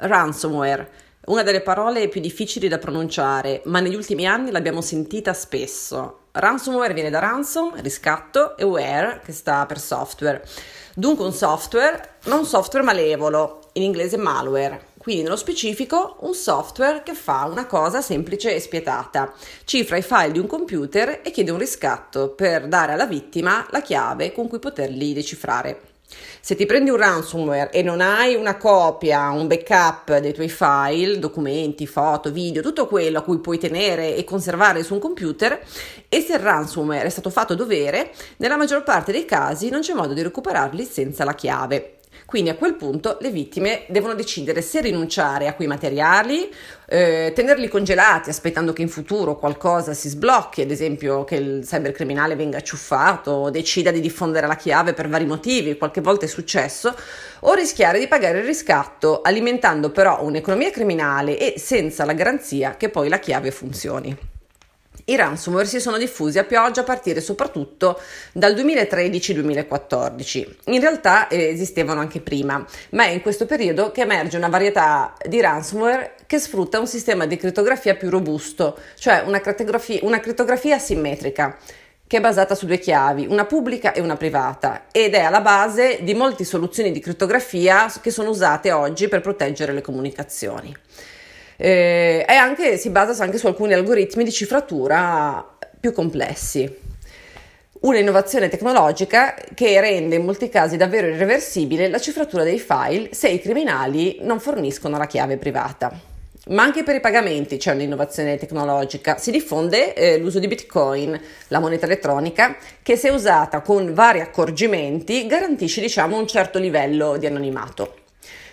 Ransomware, una delle parole più difficili da pronunciare, ma negli ultimi anni l'abbiamo sentita spesso. Ransomware viene da ransom, riscatto, e ware, che sta per software. Dunque un software, ma un software malevolo, in inglese malware. Quindi nello specifico un software che fa una cosa semplice e spietata. Cifra i file di un computer e chiede un riscatto per dare alla vittima la chiave con cui poterli decifrare. Se ti prendi un ransomware e non hai una copia, un backup dei tuoi file, documenti, foto, video, tutto quello a cui puoi tenere e conservare su un computer, e se il ransomware è stato fatto dovere, nella maggior parte dei casi non c'è modo di recuperarli senza la chiave. Quindi a quel punto le vittime devono decidere se rinunciare a quei materiali, eh, tenerli congelati aspettando che in futuro qualcosa si sblocchi, ad esempio che il cybercriminale venga acciuffato o decida di diffondere la chiave per vari motivi, qualche volta è successo, o rischiare di pagare il riscatto alimentando però un'economia criminale e senza la garanzia che poi la chiave funzioni. I ransomware si sono diffusi a pioggia a partire soprattutto dal 2013-2014. In realtà eh, esistevano anche prima, ma è in questo periodo che emerge una varietà di ransomware che sfrutta un sistema di crittografia più robusto, cioè una crittografia, una crittografia asimmetrica che è basata su due chiavi, una pubblica e una privata, ed è alla base di molte soluzioni di crittografia che sono usate oggi per proteggere le comunicazioni eh, e anche, si basa anche su alcuni algoritmi di cifratura più complessi. Una innovazione tecnologica che rende in molti casi davvero irreversibile la cifratura dei file se i criminali non forniscono la chiave privata. Ma anche per i pagamenti c'è un'innovazione tecnologica. Si diffonde eh, l'uso di Bitcoin, la moneta elettronica, che se usata con vari accorgimenti garantisce diciamo, un certo livello di anonimato.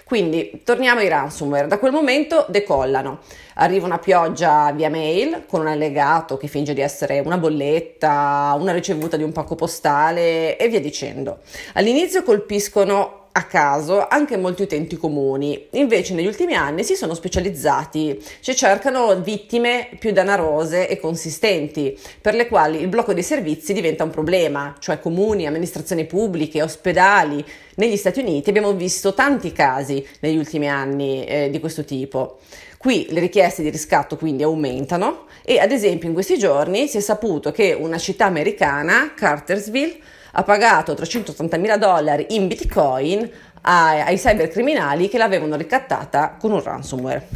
Quindi torniamo ai ransomware, da quel momento decollano, arriva una pioggia via mail con un allegato che finge di essere una bolletta, una ricevuta di un pacco postale e via dicendo. All'inizio colpiscono a caso anche molti utenti comuni, invece negli ultimi anni si sono specializzati, cioè cercano vittime più danarose e consistenti, per le quali il blocco dei servizi diventa un problema, cioè comuni, amministrazioni pubbliche, ospedali. Negli Stati Uniti abbiamo visto tanti casi negli ultimi anni eh, di questo tipo. Qui le richieste di riscatto quindi aumentano e ad esempio in questi giorni si è saputo che una città americana, Cartersville, ha pagato 380 mila dollari in bitcoin ai, ai cybercriminali che l'avevano ricattata con un ransomware.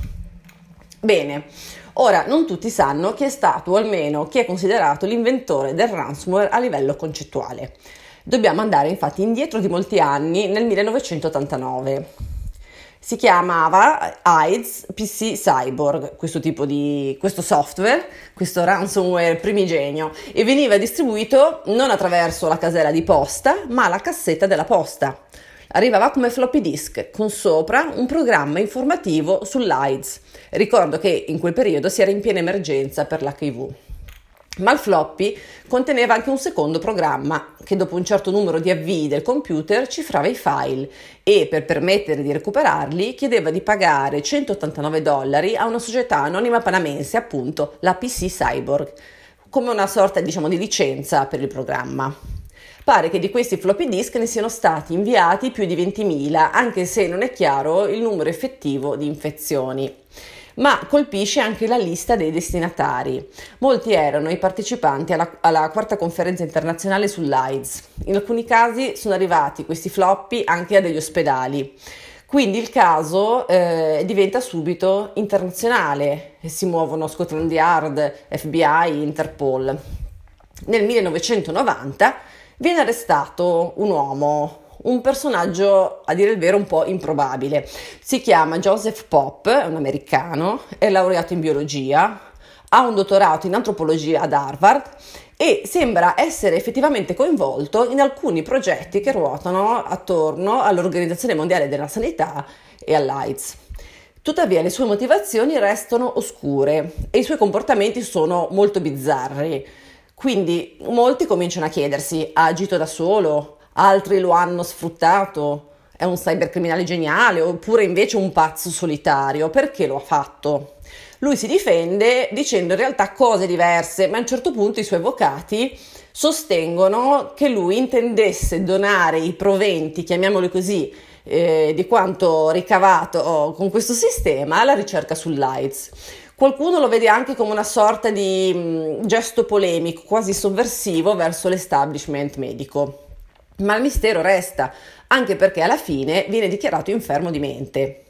Bene, ora non tutti sanno chi è stato o almeno chi è considerato l'inventore del ransomware a livello concettuale. Dobbiamo andare infatti indietro di molti anni, nel 1989 si chiamava AIDS PC Cyborg, questo tipo di questo software, questo ransomware primigenio e veniva distribuito non attraverso la casella di posta, ma la cassetta della posta. Arrivava come floppy disk con sopra un programma informativo sull'AIDS. Ricordo che in quel periodo si era in piena emergenza per l'HIV. Ma il floppy conteneva anche un secondo programma che dopo un certo numero di avvii del computer cifrava i file e per permettere di recuperarli chiedeva di pagare 189 dollari a una società anonima panamense, appunto la PC Cyborg, come una sorta diciamo, di licenza per il programma. Pare che di questi floppy disk ne siano stati inviati più di 20.000, anche se non è chiaro il numero effettivo di infezioni ma colpisce anche la lista dei destinatari. Molti erano i partecipanti alla, alla quarta conferenza internazionale sull'AIDS. In alcuni casi sono arrivati questi floppy anche a degli ospedali. Quindi il caso eh, diventa subito internazionale si muovono Scotland Yard, FBI, Interpol. Nel 1990 viene arrestato un uomo, un personaggio a dire il vero un po' improbabile. Si chiama Joseph Pop, è un americano, è laureato in biologia, ha un dottorato in antropologia ad Harvard e sembra essere effettivamente coinvolto in alcuni progetti che ruotano attorno all'Organizzazione Mondiale della Sanità e all'AIDS. Tuttavia le sue motivazioni restano oscure e i suoi comportamenti sono molto bizzarri. Quindi molti cominciano a chiedersi: ha agito da solo? Altri lo hanno sfruttato, è un cybercriminale geniale oppure invece un pazzo solitario, perché lo ha fatto? Lui si difende dicendo in realtà cose diverse, ma a un certo punto i suoi avvocati sostengono che lui intendesse donare i proventi, chiamiamoli così, eh, di quanto ricavato con questo sistema alla ricerca sull'AIDS. Qualcuno lo vede anche come una sorta di mh, mm, gesto polemico, quasi sovversivo verso l'establishment medico. Ma il mistero resta, anche perché alla fine viene dichiarato infermo di mente.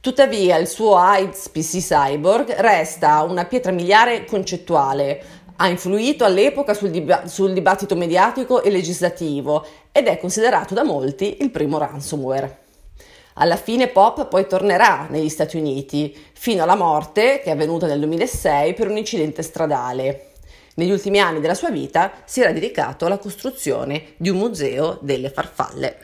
Tuttavia il suo AIDS PC Cyborg resta una pietra miliare concettuale, ha influito all'epoca sul, dib- sul, dibattito mediatico e legislativo ed è considerato da molti il primo ransomware. Alla fine Pop poi tornerà negli Stati Uniti, fino alla morte, che è avvenuta nel 2006 per un incidente stradale. Negli ultimi anni della sua vita si era dedicato alla costruzione di un museo delle farfalle.